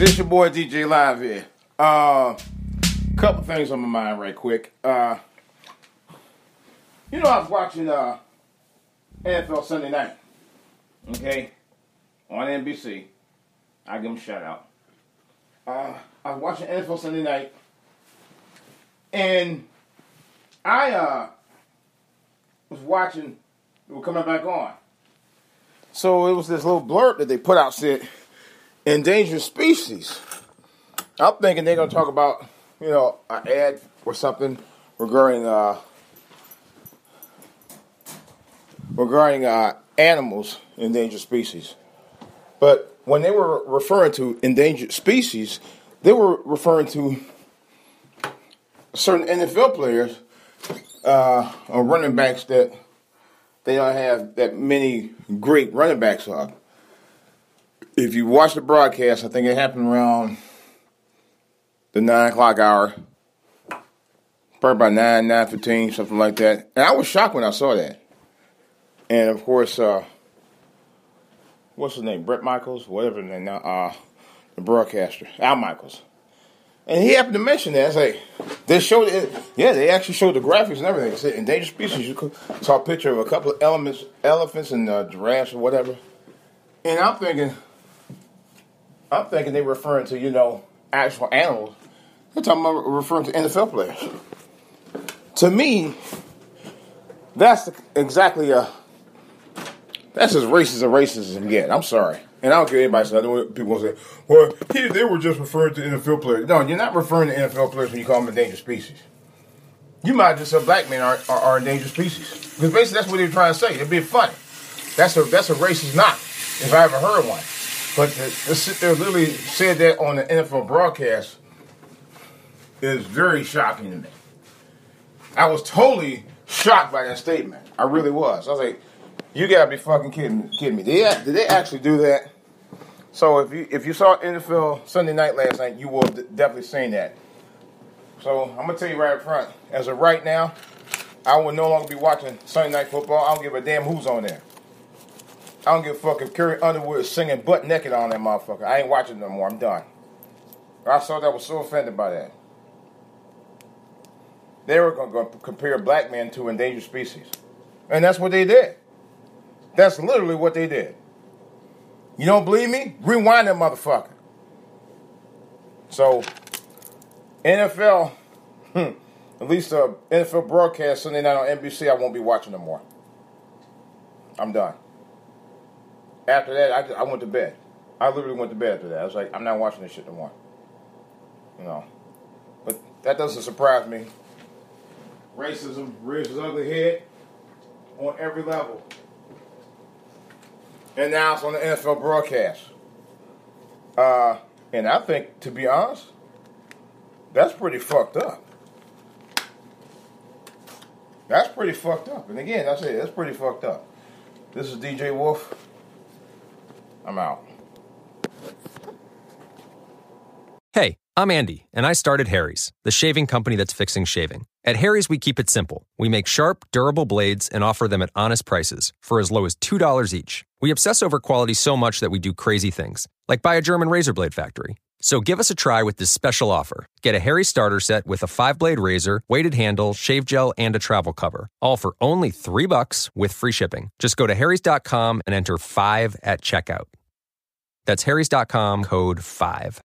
This your boy DJ Live here. Uh, couple things on my mind right quick. Uh, you know, I was watching uh, NFL Sunday Night. Okay, on NBC. I give them a shout out. Uh, I was watching NFL Sunday Night, and I uh, was watching. Was coming back on. So it was this little blurb that they put out said endangered species. I'm thinking they're gonna talk about, you know, an ad or something regarding uh regarding uh animals, endangered species. But when they were referring to endangered species, they were referring to certain NFL players uh, or running backs that they don't have that many great running backs of. If you watch the broadcast, I think it happened around the nine o'clock hour, probably about nine, nine fifteen, something like that. And I was shocked when I saw that. And of course, uh, what's his name? Brett Michaels, whatever the name uh, the broadcaster, Al Michaels. And he happened to mention that. It's like they showed it. Yeah, they actually showed the graphics and everything. It said endangered species. You saw a picture of a couple of elements, elephants and uh, giraffes or whatever. And I'm thinking, I'm thinking they're referring to you know actual animals. They're talking about referring to NFL players. To me, that's exactly a that's as racist as racist can get. I'm sorry. And I don't care anybody know people say, well, he, they were just referring to NFL players. No, you're not referring to NFL players when you call them endangered species. You might just say black men are, are, are endangered species. Because basically that's what they're trying to say. It'd be funny. That's a that's a racist knock, if I ever heard one. But to, literally said that on the NFL broadcast is very shocking to me. I was totally shocked by that statement. I really was. I was like, you gotta be fucking kidding, kidding me. Did they, did they actually do that? So if you if you saw NFL Sunday night last night, you will definitely seen that. So I'm gonna tell you right up front. As of right now, I will no longer be watching Sunday night football. I don't give a damn who's on there. I don't give a fuck if Carrie Underwood is singing butt naked on that motherfucker. I ain't watching no more. I'm done. I saw that was so offended by that. They were going to compare black men to endangered species. And that's what they did. That's literally what they did. You don't believe me? Rewind that motherfucker. So, NFL, hmm, at least the NFL broadcast Sunday night on NBC, I won't be watching no more. I'm done. After that, I, I went to bed. I literally went to bed after that. I was like, I'm not watching this shit no more. You know. But that doesn't surprise me. Racism rears its ugly head on every level. And now it's on the NFL broadcast. Uh, and I think, to be honest, that's pretty fucked up. That's pretty fucked up. And again, I say that's pretty fucked up. This is DJ Wolf. I'm out. Hey, I'm Andy, and I started Harry's, the shaving company that's fixing shaving. At Harry's, we keep it simple. We make sharp, durable blades and offer them at honest prices for as low as $2 each. We obsess over quality so much that we do crazy things, like buy a German razor blade factory. So give us a try with this special offer. Get a Harry starter set with a five blade razor, weighted handle, shave gel, and a travel cover. All for only three bucks with free shipping. Just go to Harry's.com and enter five at checkout. That's Harry's.com code five.